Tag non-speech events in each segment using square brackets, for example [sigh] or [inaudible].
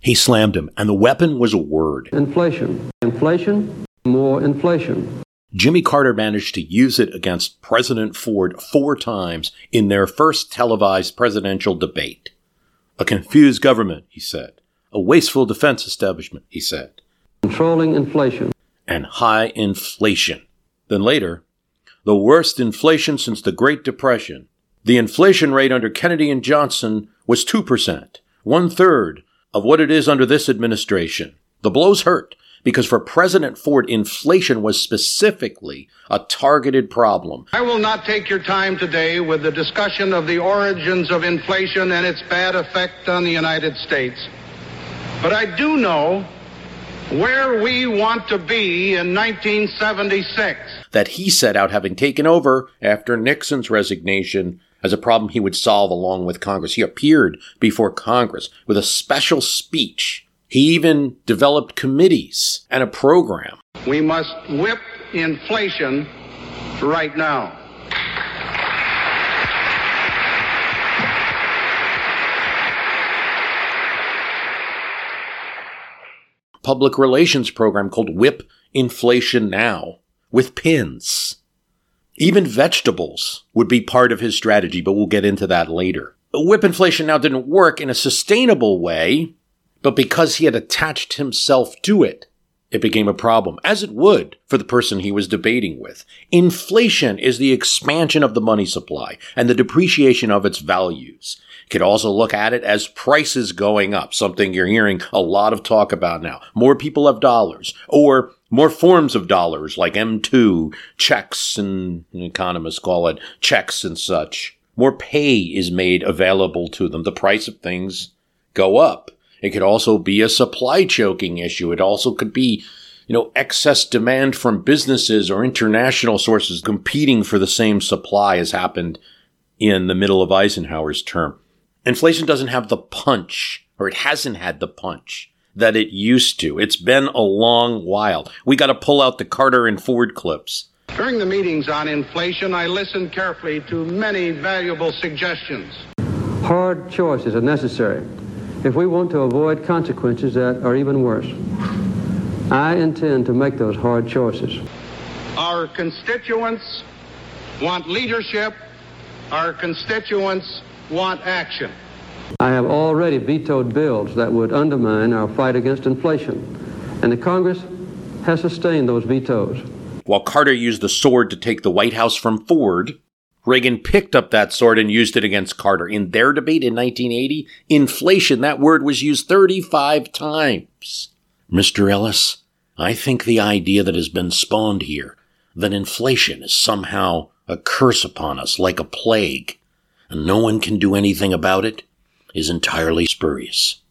He slammed him, and the weapon was a word. Inflation. Inflation. More inflation. Jimmy Carter managed to use it against President Ford four times in their first televised presidential debate. A confused government, he said. A wasteful defense establishment, he said. Controlling inflation. And high inflation. Then later, the worst inflation since the Great Depression. The inflation rate under Kennedy and Johnson was 2%, one third of what it is under this administration. The blows hurt because for President Ford, inflation was specifically a targeted problem. I will not take your time today with the discussion of the origins of inflation and its bad effect on the United States. But I do know where we want to be in 1976. That he set out having taken over after Nixon's resignation as a problem he would solve along with Congress. He appeared before Congress with a special speech. He even developed committees and a program. We must whip inflation right now. Public relations program called Whip Inflation Now with pins. Even vegetables would be part of his strategy, but we'll get into that later. Whip inflation now didn't work in a sustainable way, but because he had attached himself to it, it became a problem, as it would for the person he was debating with. Inflation is the expansion of the money supply and the depreciation of its values. You could also look at it as prices going up, something you're hearing a lot of talk about now. More people have dollars, or more forms of dollars like M2, checks, and economists call it checks and such. More pay is made available to them. The price of things go up. It could also be a supply choking issue. It also could be, you know, excess demand from businesses or international sources competing for the same supply as happened in the middle of Eisenhower's term. Inflation doesn't have the punch, or it hasn't had the punch that it used to. It's been a long while. We got to pull out the Carter and Ford clips. During the meetings on inflation, I listened carefully to many valuable suggestions. Hard choices are necessary if we want to avoid consequences that are even worse. I intend to make those hard choices. Our constituents want leadership. Our constituents want action. I have already vetoed bills that would undermine our fight against inflation, and the Congress has sustained those vetoes. While Carter used the sword to take the White House from Ford, Reagan picked up that sword and used it against Carter. In their debate in 1980, inflation, that word was used 35 times. Mr. Ellis, I think the idea that has been spawned here, that inflation is somehow a curse upon us like a plague, and no one can do anything about it, is entirely spurious.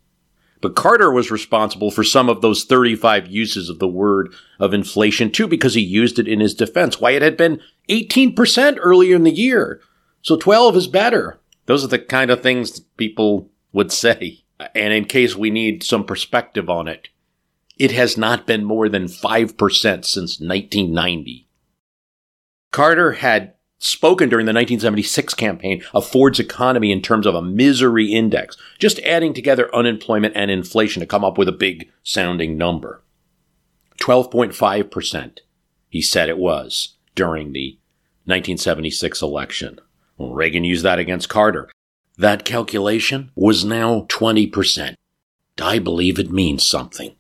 But Carter was responsible for some of those 35 uses of the word of inflation too, because he used it in his defense. Why it had been 18% earlier in the year. So 12 is better. Those are the kind of things people would say. And in case we need some perspective on it, it has not been more than 5% since 1990. Carter had spoken during the 1976 campaign of Ford's economy in terms of a misery index, just adding together unemployment and inflation to come up with a big sounding number. 12.5%, he said it was during the 1976 election. Reagan used that against Carter. That calculation was now 20%. I believe it means something.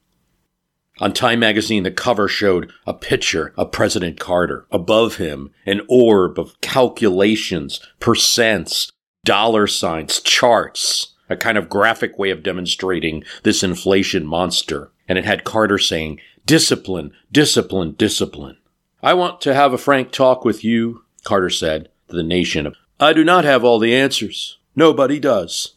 On Time magazine, the cover showed a picture of President Carter. Above him, an orb of calculations, percents, dollar signs, charts, a kind of graphic way of demonstrating this inflation monster. And it had Carter saying, discipline, discipline, discipline. I want to have a frank talk with you, Carter said to the nation I do not have all the answers. Nobody does.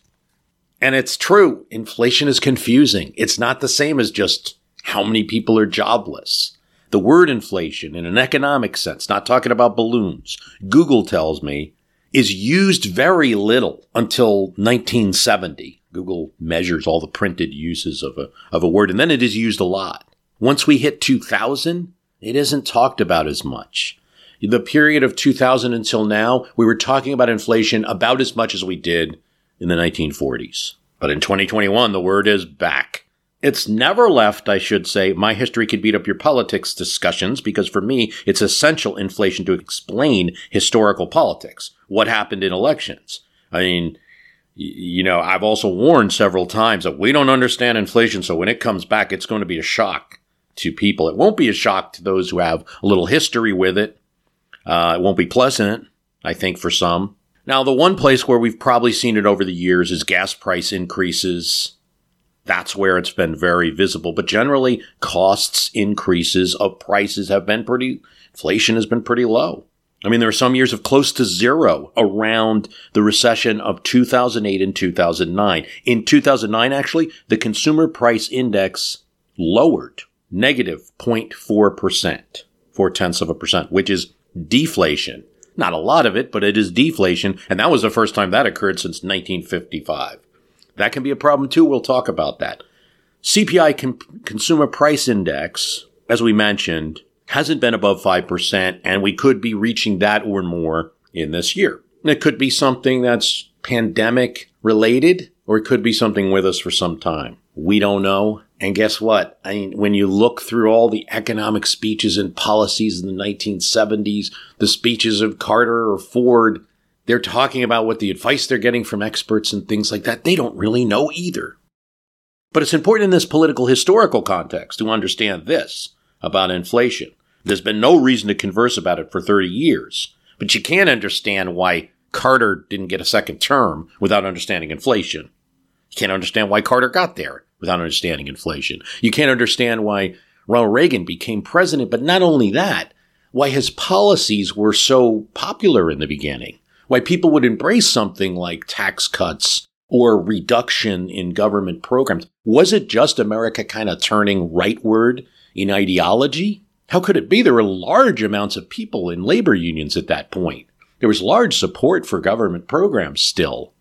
And it's true. Inflation is confusing. It's not the same as just how many people are jobless. The word inflation in an economic sense, not talking about balloons, Google tells me, is used very little until 1970. Google measures all the printed uses of a, of a word, and then it is used a lot. Once we hit 2000, it isn't talked about as much. The period of 2000 until now, we were talking about inflation about as much as we did in the 1940s. But in 2021, the word is back. It's never left, I should say, my history could beat up your politics discussions because for me, it's essential inflation to explain historical politics. What happened in elections? I mean, you know, I've also warned several times that we don't understand inflation, so when it comes back, it's going to be a shock to people. It won't be a shock to those who have a little history with it. Uh, it won't be pleasant, I think, for some. Now, the one place where we've probably seen it over the years is gas price increases. That's where it's been very visible. But generally, costs increases of prices have been pretty, inflation has been pretty low. I mean, there are some years of close to zero around the recession of 2008 and 2009. In 2009, actually, the consumer price index lowered negative 0.4%, four tenths of a percent, which is deflation. Not a lot of it, but it is deflation. And that was the first time that occurred since 1955. That can be a problem too. We'll talk about that. CPI com- Consumer Price Index, as we mentioned, hasn't been above 5%, and we could be reaching that or more in this year. It could be something that's pandemic related, or it could be something with us for some time. We don't know. And guess what? I mean, when you look through all the economic speeches and policies in the 1970s, the speeches of Carter or Ford, they're talking about what the advice they're getting from experts and things like that. They don't really know either. But it's important in this political historical context to understand this about inflation. There's been no reason to converse about it for 30 years, but you can't understand why Carter didn't get a second term without understanding inflation. You can't understand why Carter got there without understanding inflation. You can't understand why Ronald Reagan became president, but not only that, why his policies were so popular in the beginning, why people would embrace something like tax cuts or reduction in government programs. Was it just America kind of turning rightward in ideology? How could it be? There were large amounts of people in labor unions at that point. There was large support for government programs still.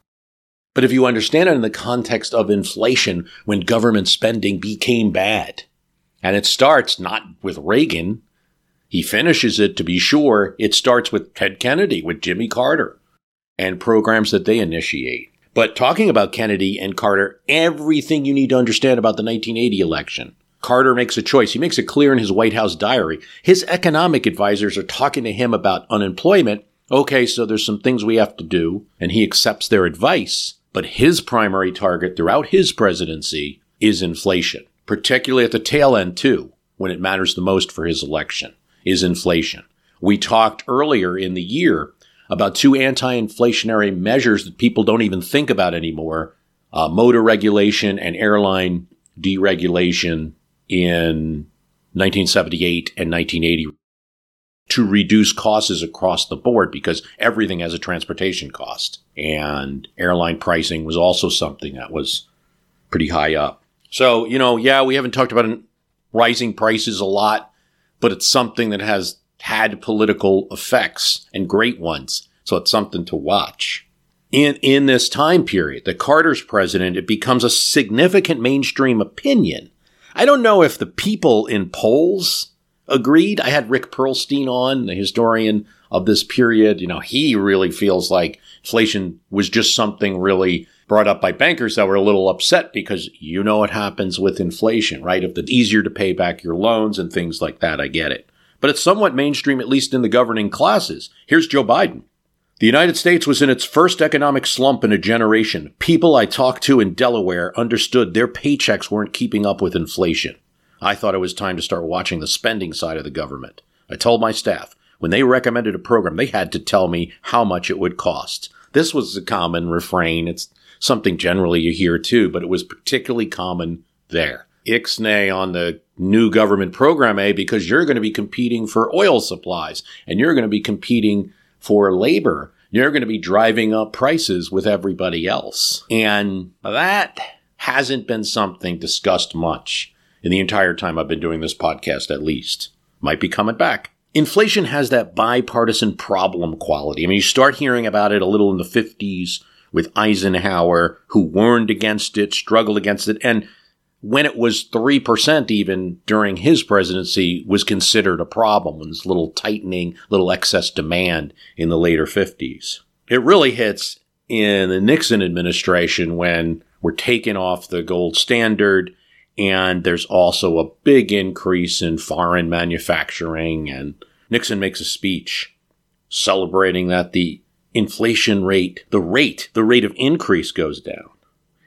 But if you understand it in the context of inflation, when government spending became bad, and it starts not with Reagan, he finishes it to be sure. It starts with Ted Kennedy, with Jimmy Carter, and programs that they initiate. But talking about Kennedy and Carter, everything you need to understand about the 1980 election. Carter makes a choice. He makes it clear in his White House diary. His economic advisors are talking to him about unemployment. Okay, so there's some things we have to do, and he accepts their advice. But his primary target throughout his presidency is inflation, particularly at the tail end, too, when it matters the most for his election, is inflation. We talked earlier in the year about two anti inflationary measures that people don't even think about anymore uh, motor regulation and airline deregulation in 1978 and 1980 to reduce costs across the board because everything has a transportation cost. And airline pricing was also something that was pretty high up. So, you know, yeah, we haven't talked about rising prices a lot, but it's something that has had political effects and great ones. So it's something to watch. In, in this time period, the Carter's president, it becomes a significant mainstream opinion. I don't know if the people in polls agreed. I had Rick Perlstein on, the historian of this period. You know, he really feels like inflation was just something really brought up by bankers that were a little upset because you know what happens with inflation, right? If it's easier to pay back your loans and things like that, I get it. But it's somewhat mainstream, at least in the governing classes. Here's Joe Biden. The United States was in its first economic slump in a generation. People I talked to in Delaware understood their paychecks weren't keeping up with inflation. I thought it was time to start watching the spending side of the government. I told my staff, when they recommended a program, they had to tell me how much it would cost. This was a common refrain. It's something generally you hear too, but it was particularly common there. Ixnay on the new government program A because you're going to be competing for oil supplies and you're going to be competing for labor you're going to be driving up prices with everybody else. And that hasn't been something discussed much in the entire time I've been doing this podcast, at least. Might be coming back. Inflation has that bipartisan problem quality. I mean, you start hearing about it a little in the 50s with Eisenhower, who warned against it, struggled against it, and when it was 3% even during his presidency was considered a problem when there's little tightening, little excess demand in the later 50s. It really hits in the Nixon administration when we're taking off the gold standard and there's also a big increase in foreign manufacturing and Nixon makes a speech celebrating that the inflation rate, the rate, the rate of increase goes down.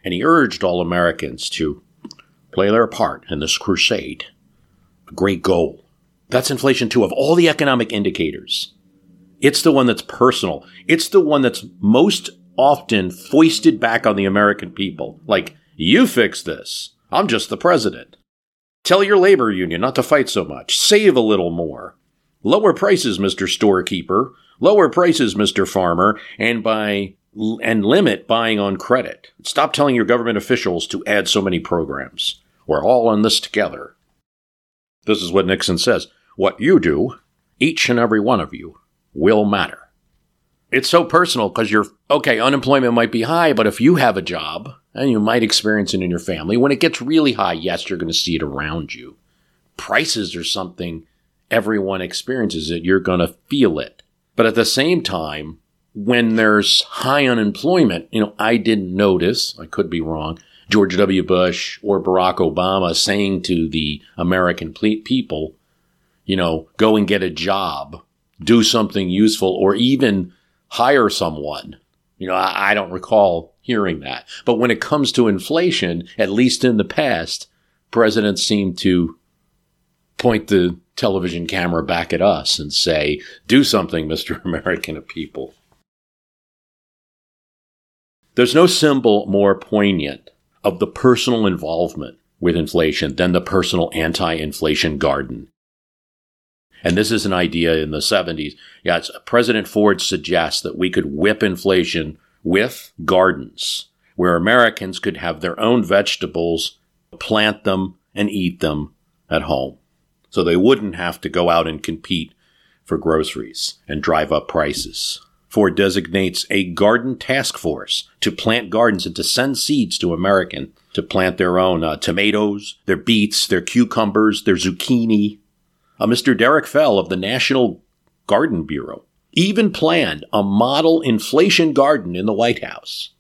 And he urged all Americans to play their part in this crusade. A great goal. That's inflation too. Of all the economic indicators, it's the one that's personal. It's the one that's most often foisted back on the American people. Like, you fix this. I'm just the president. Tell your labor union not to fight so much. Save a little more. Lower prices, Mr. Storekeeper. Lower prices, Mr. Farmer. And by and limit buying on credit. Stop telling your government officials to add so many programs. We're all in this together. This is what Nixon says. What you do, each and every one of you, will matter. It's so personal because you're, okay, unemployment might be high, but if you have a job, and you might experience it in your family, when it gets really high, yes, you're going to see it around you. Prices are something everyone experiences it. You're going to feel it. But at the same time, when there's high unemployment, you know, I didn't notice, I could be wrong, George W. Bush or Barack Obama saying to the American people, you know, go and get a job, do something useful, or even hire someone. You know, I, I don't recall hearing that. But when it comes to inflation, at least in the past, presidents seem to point the television camera back at us and say, do something, [laughs] Mr. American people. There's no symbol more poignant of the personal involvement with inflation than the personal anti inflation garden. And this is an idea in the 70s. Yeah, President Ford suggests that we could whip inflation with gardens where Americans could have their own vegetables, plant them, and eat them at home. So they wouldn't have to go out and compete for groceries and drive up prices. Ford designates a garden task force to plant gardens and to send seeds to American to plant their own uh, tomatoes, their beets, their cucumbers, their zucchini. Uh, Mr. Derek Fell of the National Garden Bureau even planned a model inflation garden in the White House.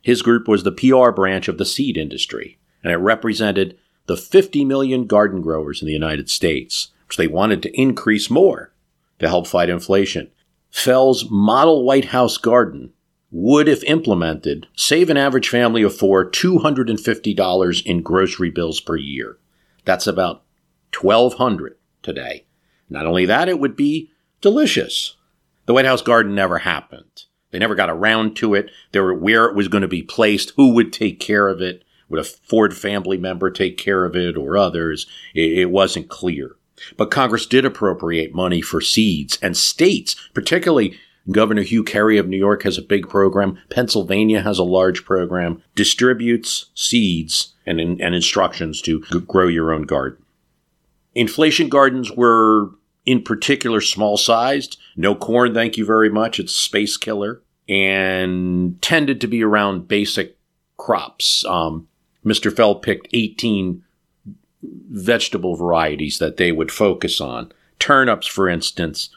His group was the PR branch of the seed industry, and it represented the 50 million garden growers in the United States, which they wanted to increase more to help fight inflation. Fell's model White House garden would, if implemented, save an average family of four $250 in grocery bills per year. That's about 1,200 today. Not only that, it would be delicious. The White House garden never happened. They never got around to it. They were where it was going to be placed, who would take care of it, would a Ford family member take care of it or others? It wasn't clear. But Congress did appropriate money for seeds, and states, particularly Governor Hugh Carey of New York has a big program. Pennsylvania has a large program, distributes seeds and, and instructions to grow your own garden. Inflation gardens were in particular small sized. No corn, thank you very much. It's space killer. And tended to be around basic crops. Um, Mr. Fell picked 18 vegetable varieties that they would focus on. Turnips, for instance,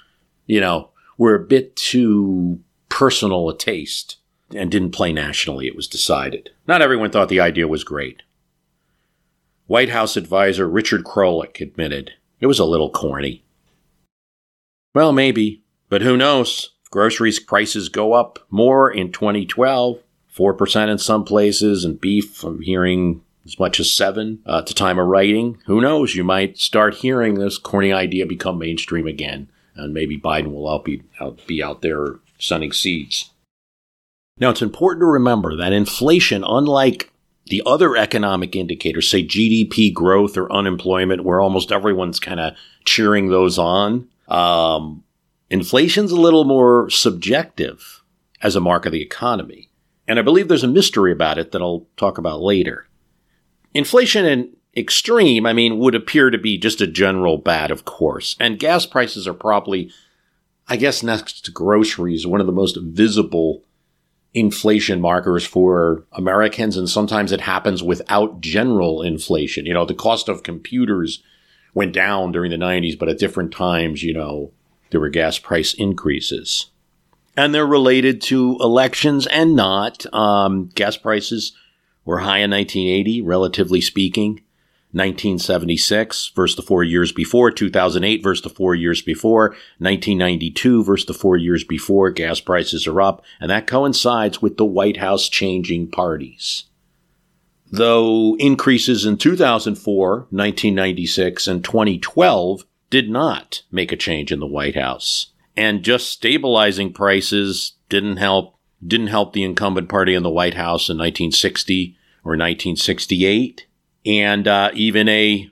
you know, were a bit too personal a taste and didn't play nationally, it was decided. Not everyone thought the idea was great. White House advisor Richard Krolik admitted it was a little corny. Well, maybe, but who knows? Groceries prices go up more in 2012, 4% in some places, and beef, I'm hearing as much as seven uh, at the time of writing. Who knows? You might start hearing this corny idea become mainstream again, and maybe Biden will out be, out, be out there sending seeds. Now, it's important to remember that inflation, unlike the other economic indicators, say GDP growth or unemployment, where almost everyone's kind of cheering those on, um, inflation's a little more subjective. as a mark of the economy. And I believe there's a mystery about it that I'll talk about later. Inflation in extreme, I mean, would appear to be just a general bad, of course. And gas prices are probably, I guess, next to groceries, one of the most visible inflation markers for Americans. And sometimes it happens without general inflation. You know, the cost of computers went down during the 90s, but at different times, you know, there were gas price increases. And they're related to elections and not. Um, gas prices were high in 1980, relatively speaking. 1976 versus the four years before, 2008 versus the four years before, 1992 versus the four years before, gas prices are up, and that coincides with the White House changing parties though increases in 2004, 1996, and 2012 did not make a change in the White House. And just stabilizing prices didn't help didn't help the incumbent party in the White House in 1960 or 1968. And uh, even a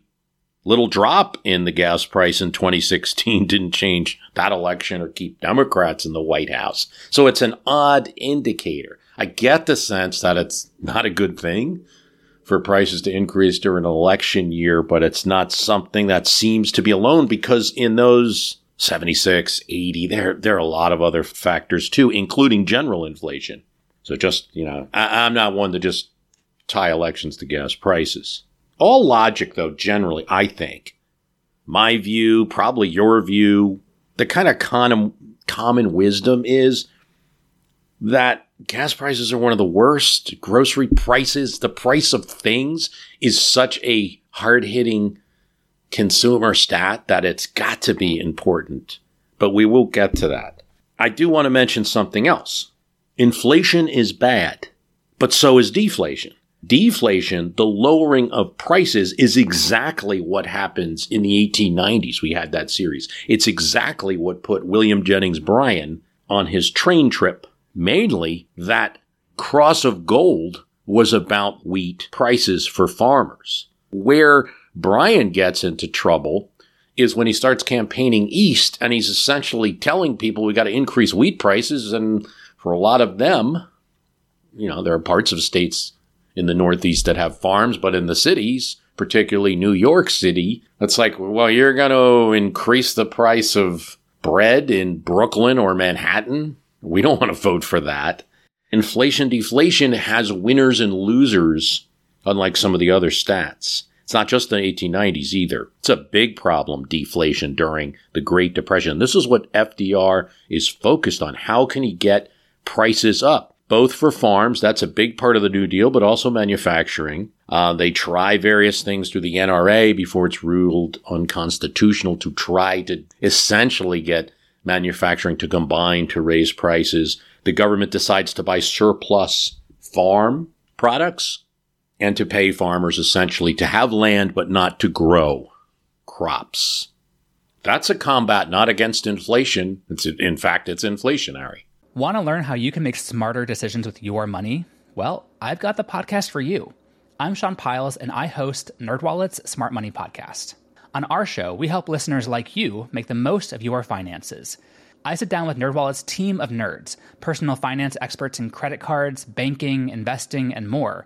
little drop in the gas price in 2016 [laughs] didn't change that election or keep Democrats in the White House. So it's an odd indicator. I get the sense that it's not a good thing, for prices to increase during an election year, but it's not something that seems to be alone because in those 76, 80, there, there are a lot of other factors too, including general inflation. So just, you know, I, I'm not one to just tie elections to gas prices. All logic, though, generally, I think, my view, probably your view, the kind of common, common wisdom is that gas prices are one of the worst. Grocery prices, the price of things is such a hard hitting consumer stat that it's got to be important. But we will get to that. I do want to mention something else. Inflation is bad, but so is deflation. Deflation, the lowering of prices, is exactly what happens in the 1890s. We had that series. It's exactly what put William Jennings Bryan on his train trip mainly that cross of gold was about wheat prices for farmers. Where Bryan gets into trouble is when he starts campaigning east and he's essentially telling people we got to increase wheat prices. And for a lot of them, you know, there are parts of states in the Northeast that have farms, but in the cities, particularly New York City, it's like, well, you're going to increase the price of bread in Brooklyn or Manhattan we don't want to vote for that. Inflation deflation has winners and losers, unlike some of the other stats. It's not just the 1890s either. It's a big problem, deflation during the Great Depression. This is what FDR is focused on. How can he get prices up? Both for farms, that's a big part of the New Deal, but also manufacturing. Uh, they try various things through the NRA before it's ruled unconstitutional to try to essentially get manufacturing to combine to raise prices. The government decides to buy surplus farm products and to pay farmers essentially to have land but not to grow crops. That's a combat not against inflation. It's, in fact, it's inflationary. Want to learn how you can make smarter decisions with your money? Well, I've got the podcast for you. I'm Sean Pyles and I host NerdWallet's Smart Money Podcast. On our show, we help listeners like you make the most of your finances. I sit down with NerdWallet's team of nerds, personal finance experts in credit cards, banking, investing, and more.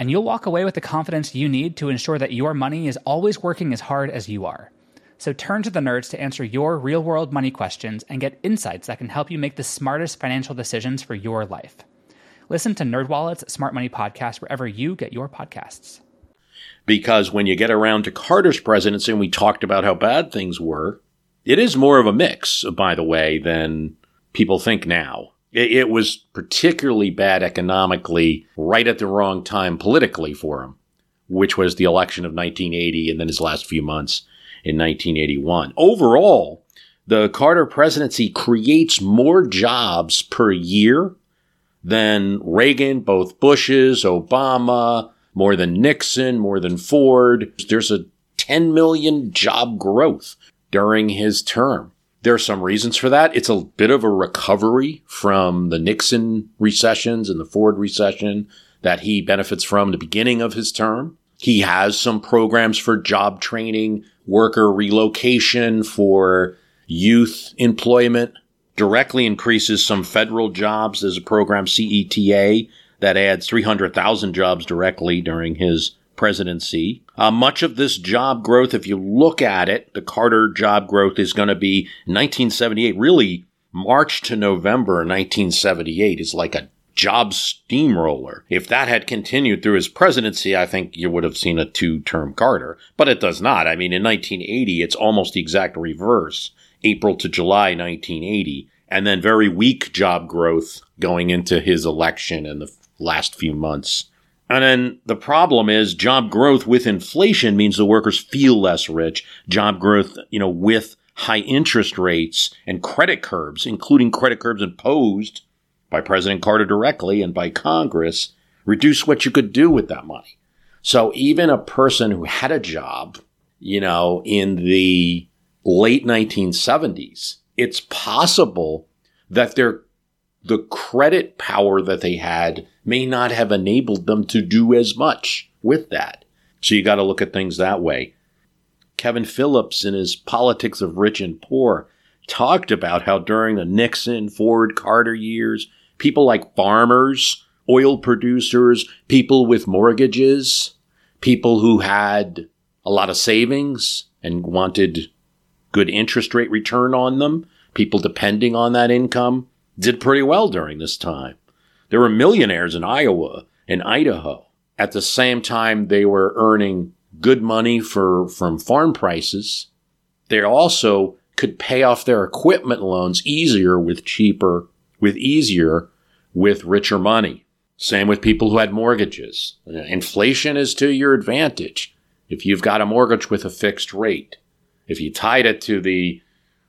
And you'll walk away with the confidence you need to ensure that your money is always working as hard as you are. So turn to the nerds to answer your real world money questions and get insights that can help you make the smartest financial decisions for your life. Listen to NerdWallet's Smart Money Podcast wherever you get your podcasts. Because when you get around to Carter's presidency, and we talked about how bad things were, it is more of a mix, by the way, than people think now. It, it was particularly bad economically right at the wrong time politically for him, which was the election of 1980 and then his last few months in 1981. Overall, the Carter presidency creates more jobs per year than Reagan, both Bushes, Obama, more than Nixon, more than Ford. There's a 10 million job growth during his term. There are some reasons for that. It's a bit of a recovery from the Nixon recessions and the Ford recession that he benefits from the beginning of his term. He has some programs for job training, worker relocation, for youth employment, directly increases some federal jobs. There's a program, CETA, that adds 300,000 jobs directly during his presidency. Uh, much of this job growth, if you look at it, the Carter job growth is going to be 1978, really March to November 1978 is like a job steamroller. If that had continued through his presidency, I think you would have seen a two term Carter, but it does not. I mean, in 1980, it's almost the exact reverse. April to July 1980, and then very weak job growth going into his election in the last few months. And then the problem is job growth with inflation means the workers feel less rich. Job growth, you know, with high interest rates and credit curbs, including credit curbs imposed by President Carter directly and by Congress, reduce what you could do with that money. So even a person who had a job, you know, in the late 1970s, it's possible that their the credit power that they had may not have enabled them to do as much with that. So you got to look at things that way. Kevin Phillips, in his Politics of Rich and Poor, talked about how during the Nixon, Ford, Carter years, people like farmers, oil producers, people with mortgages, people who had a lot of savings and wanted good interest rate return on them, people depending on that income, did pretty well during this time. There were millionaires in Iowa and Idaho. At the same time, they were earning good money for, from farm prices. They also could pay off their equipment loans easier with cheaper, with easier, with richer money. Same with people who had mortgages. Inflation is to your advantage if you've got a mortgage with a fixed rate. If you tied it to the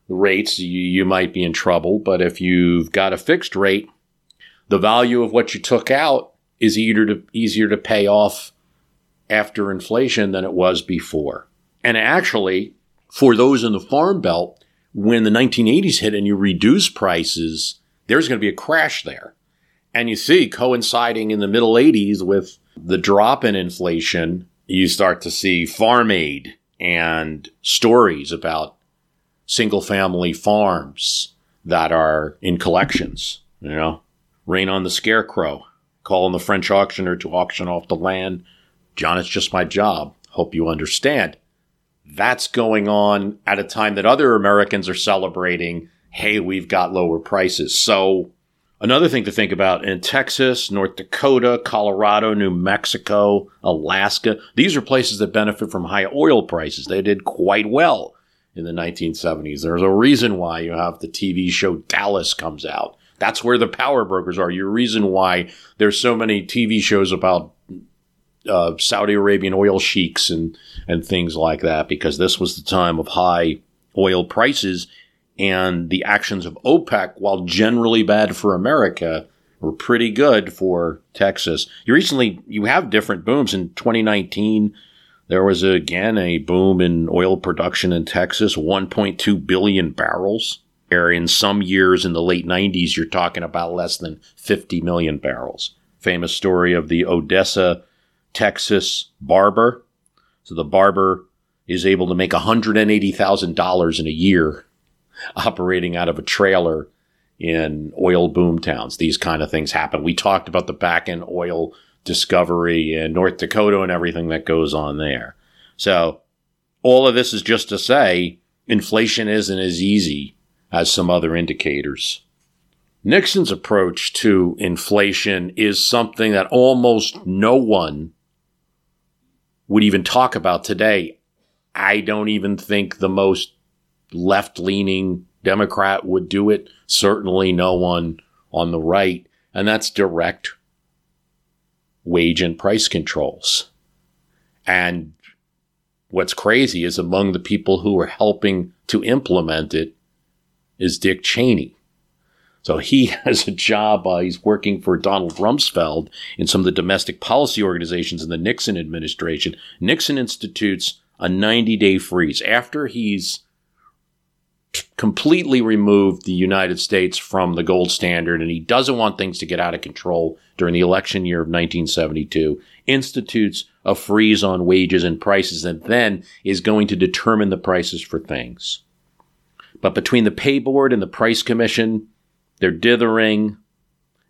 rates, you, you might be in trouble. But if you've got a fixed rate, the value of what you took out is easier to, easier to pay off after inflation than it was before. And actually, for those in the farm belt, when the 1980s hit and you reduce prices, there's going to be a crash there. And you see, coinciding in the middle 80s with the drop in inflation, you start to see farm aid and stories about single family farms that are in collections, you know, rain on the scarecrow, calling the French auctioneer to auction off the land. John, it's just my job. Hope you understand. That's going on at a time that other Americans are celebrating, hey, we've got lower prices. So Another thing to think about in Texas, North Dakota, Colorado, New Mexico, Alaska, these are places that benefit from high oil prices. They did quite well in the 1970s. There's a reason why you have the TV show Dallas comes out. That's where the power brokers are. Your reason why there's so many TV shows about uh, Saudi Arabian oil sheiks and and things like that because this was the time of high oil prices and the actions of OPEC, while generally bad for America, were pretty good for Texas. You recently you have different booms. In 2019, there was again a boom in oil production in Texas, 1.2 billion barrels. In some years in the late 90s, you're talking about less than 50 million barrels. Famous story of the Odessa, Texas barber. So the barber is able to make $180,000 in a year operating out of a trailer in oil boom towns. These kind of things happen. We talked about the Bakken oil discovery in North Dakota and everything that goes on there. So all of this is just to say inflation isn't as easy as some other indicators. Nixon's approach to inflation is something that almost no one would even talk about today. I don't even think the most left leaning Democrat would do it. Certainly no one on the right. And that's direct wage and price controls. And what's crazy is among the people who are helping to implement it is Dick Cheney. So he [laughs] has a job. Uh, he's working for Donald Rumsfeld in some of the domestic policy organizations in the Nixon administration. Nixon institutes a 90 day freeze after he's completely removed the United States from the gold standard and he doesn't want things to get out of control during the election year of 1972 institutes a freeze on wages and prices and then is going to determine the prices for things but between the pay board and the price commission they're dithering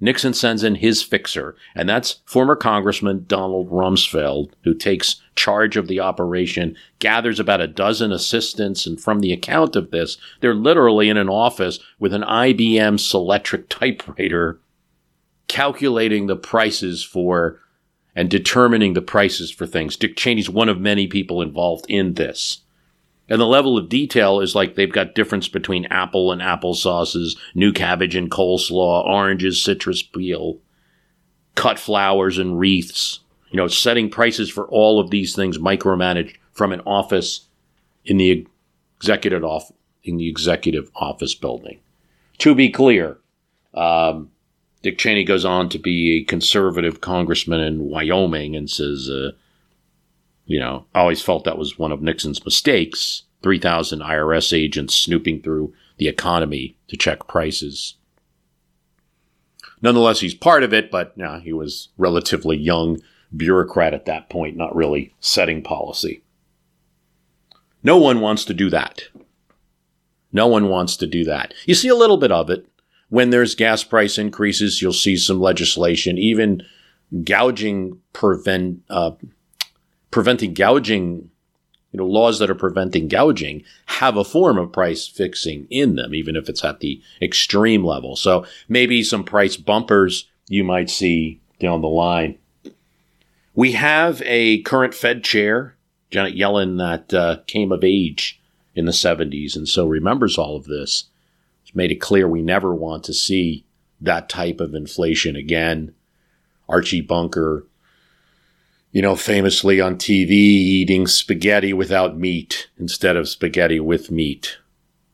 Nixon sends in his fixer, and that's former Congressman Donald Rumsfeld, who takes charge of the operation, gathers about a dozen assistants, and from the account of this, they're literally in an office with an IBM Selectric typewriter calculating the prices for and determining the prices for things. Dick Cheney's one of many people involved in this. And the level of detail is like they've got difference between apple and apple sauces, new cabbage and coleslaw, oranges, citrus peel, cut flowers and wreaths. You know, setting prices for all of these things micromanaged from an office in the executive off in the executive office building. To be clear, um, Dick Cheney goes on to be a conservative congressman in Wyoming and says, uh, you know, I always felt that was one of Nixon's mistakes 3,000 IRS agents snooping through the economy to check prices. Nonetheless, he's part of it, but he was relatively young bureaucrat at that point, not really setting policy. No one wants to do that. No one wants to do that. You see a little bit of it. When there's gas price increases, you'll see some legislation, even gouging prevent, uh, preventing gouging, you know, laws that are preventing gouging have a form of price fixing in them, even if it's at the extreme level. So maybe some price bumpers you might see down the line. We have a current Fed chair, Janet Yellen, that uh, came of age in the 70s and so remembers all of this. It's made it clear we never want to see that type of inflation again. Archie Bunker you know, famously on TV eating spaghetti without meat instead of spaghetti with meat.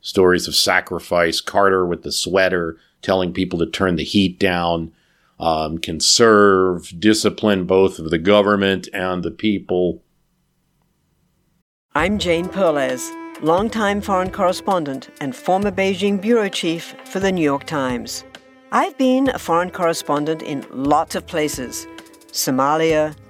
Stories of sacrifice, Carter with the sweater telling people to turn the heat down, um, conserve, discipline both of the government and the people. I'm Jane Perlez, longtime foreign correspondent and former Beijing bureau chief for the New York Times. I've been a foreign correspondent in lots of places Somalia,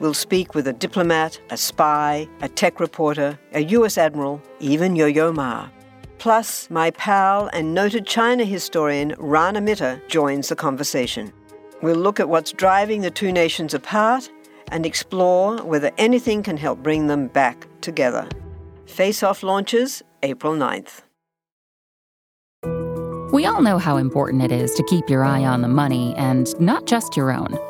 We'll speak with a diplomat, a spy, a tech reporter, a US admiral, even Yo Yo Ma. Plus, my pal and noted China historian Rana Mitter joins the conversation. We'll look at what's driving the two nations apart and explore whether anything can help bring them back together. Face Off launches April 9th. We all know how important it is to keep your eye on the money and not just your own.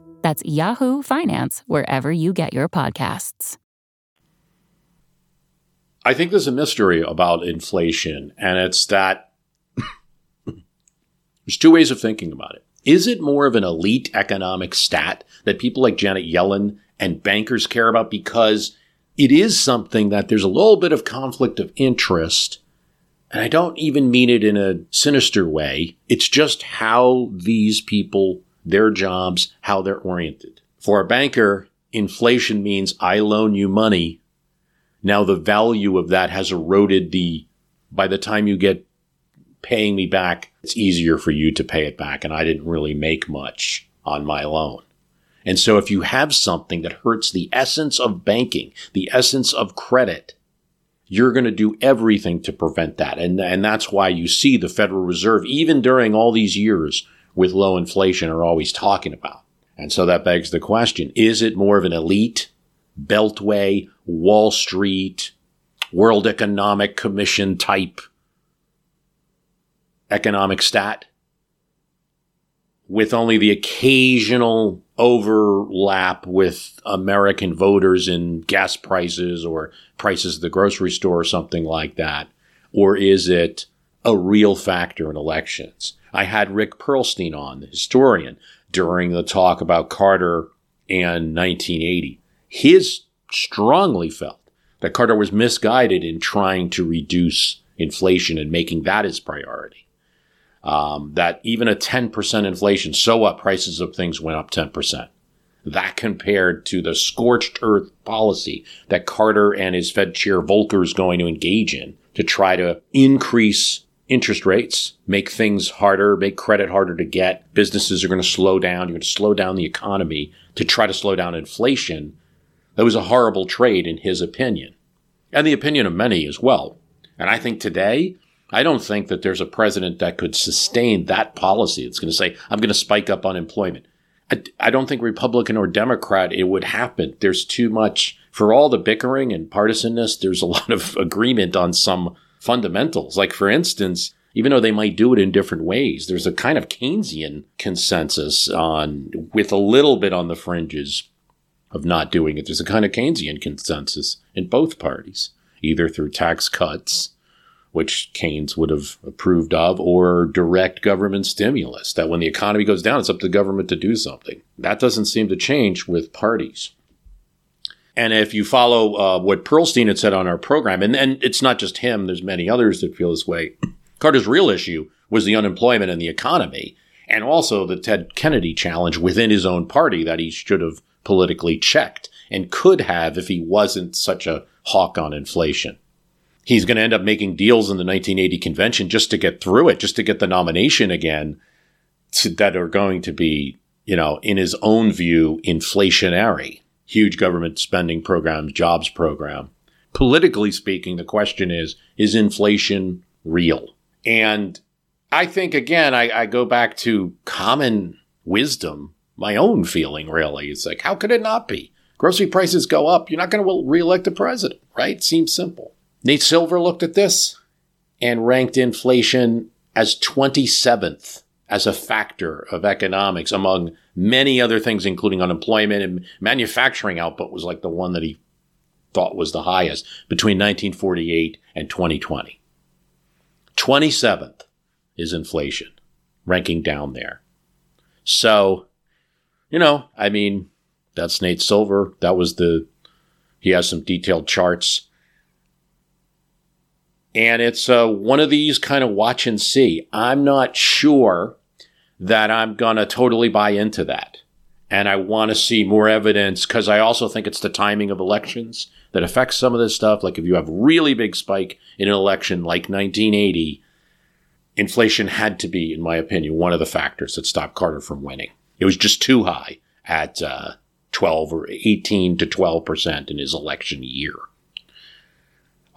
That's Yahoo Finance, wherever you get your podcasts. I think there's a mystery about inflation, and it's that [laughs] there's two ways of thinking about it. Is it more of an elite economic stat that people like Janet Yellen and bankers care about because it is something that there's a little bit of conflict of interest? And I don't even mean it in a sinister way. It's just how these people their jobs, how they're oriented. For a banker, inflation means I loan you money. Now the value of that has eroded the, by the time you get paying me back, it's easier for you to pay it back. And I didn't really make much on my loan. And so if you have something that hurts the essence of banking, the essence of credit, you're going to do everything to prevent that. And, and that's why you see the Federal Reserve, even during all these years with low inflation, are always talking about. And so that begs the question, is it more of an elite, Beltway, Wall Street, World Economic Commission type economic stat with only the occasional overlap with American voters in gas prices or prices at the grocery store or something like that? Or is it a real factor in elections? I had Rick Perlstein on, the historian, during the talk about Carter and 1980. His strongly felt that Carter was misguided in trying to reduce inflation and making that his priority. Um, that even a 10% inflation, so what? Prices of things went up 10%. That compared to the scorched earth policy that Carter and his Fed chair Volcker is going to engage in to try to increase interest rates, make things harder, make credit harder to get. Businesses are going to slow down. You're going to slow down the economy to try to slow down inflation. That was a horrible trade in his opinion and the opinion of many as well. And I think today, I don't think that there's a president that could sustain that policy. It's going to say, I'm going to spike up unemployment. I, I don't think Republican or Democrat it would happen. There's too much, for all the bickering and partisanness, there's a lot of agreement on some fundamentals. Like, for instance, even though they might do it in different ways, there's a kind of Keynesian consensus on, with a little bit on the fringes of not doing it. There's a kind of Keynesian consensus in both parties, either through tax cuts which Keynes would have approved of, or direct government stimulus. That when the economy goes down, it's up to the government to do something. That doesn't seem to change with parties. And if you follow uh, what Perlstein had said on our program, and, and it's not just him, there's many others that feel this way. Carter's real issue was the unemployment and the economy, and also the Ted Kennedy challenge within his own party that he should have politically checked and could have if he wasn't such a hawk on inflation he's going to end up making deals in the 1980 convention just to get through it, just to get the nomination again to, that are going to be, you know, in his own view, inflationary. Huge government spending programs, jobs program. Politically speaking, the question is, is inflation real? And I think, again, I, I go back to common wisdom, my own feeling, really. It's like, how could it not be? Grocery prices go up. You're not going to reelect the president, right? Seems simple. Nate Silver looked at this and ranked inflation as 27th as a factor of economics among many other things, including unemployment and manufacturing output was like the one that he thought was the highest between 1948 and 2020. 27th is inflation, ranking down there. So, you know, I mean, that's Nate Silver. That was the, he has some detailed charts and it's uh, one of these kind of watch and see. I'm not sure that I'm going to totally buy into that. And I want to see more evidence because I also think it's the timing of elections that affects some of this stuff. Like if you have really big spike in an election like 1980, inflation had to be, in my opinion, one of the factors that stopped Carter from winning. It was just too high at uh, 12 or 18 to 12 percent in his election year.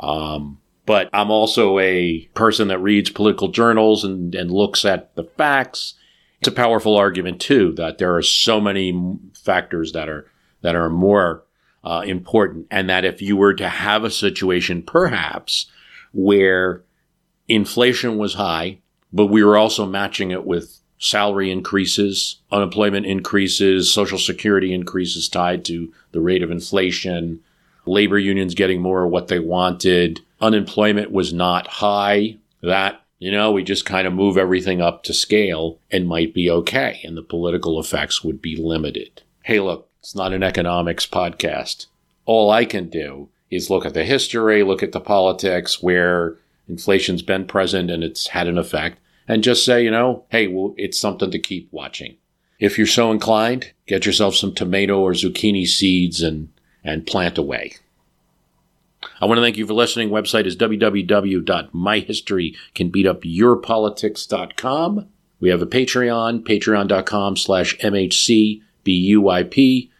Um, but I'm also a person that reads political journals and, and looks at the facts. It's a powerful argument too that there are so many factors that are that are more uh, important, and that if you were to have a situation, perhaps where inflation was high, but we were also matching it with salary increases, unemployment increases, social security increases tied to the rate of inflation, labor unions getting more of what they wanted, unemployment was not high, that, you know, we just kind of move everything up to scale and might be okay, and the political effects would be limited. Hey, look, it's not an economics podcast. All I can do is look at the history, look at the politics where inflation's been present and it's had an effect, and just say, you know, hey, well, it's something to keep watching. If you're so inclined, get yourself some tomato or zucchini seeds and, and plant away. I want to thank you for listening. Website is www.myhistorycanbeatupyourpolitics.com. We have a Patreon, patreon.com slash MHC B U I P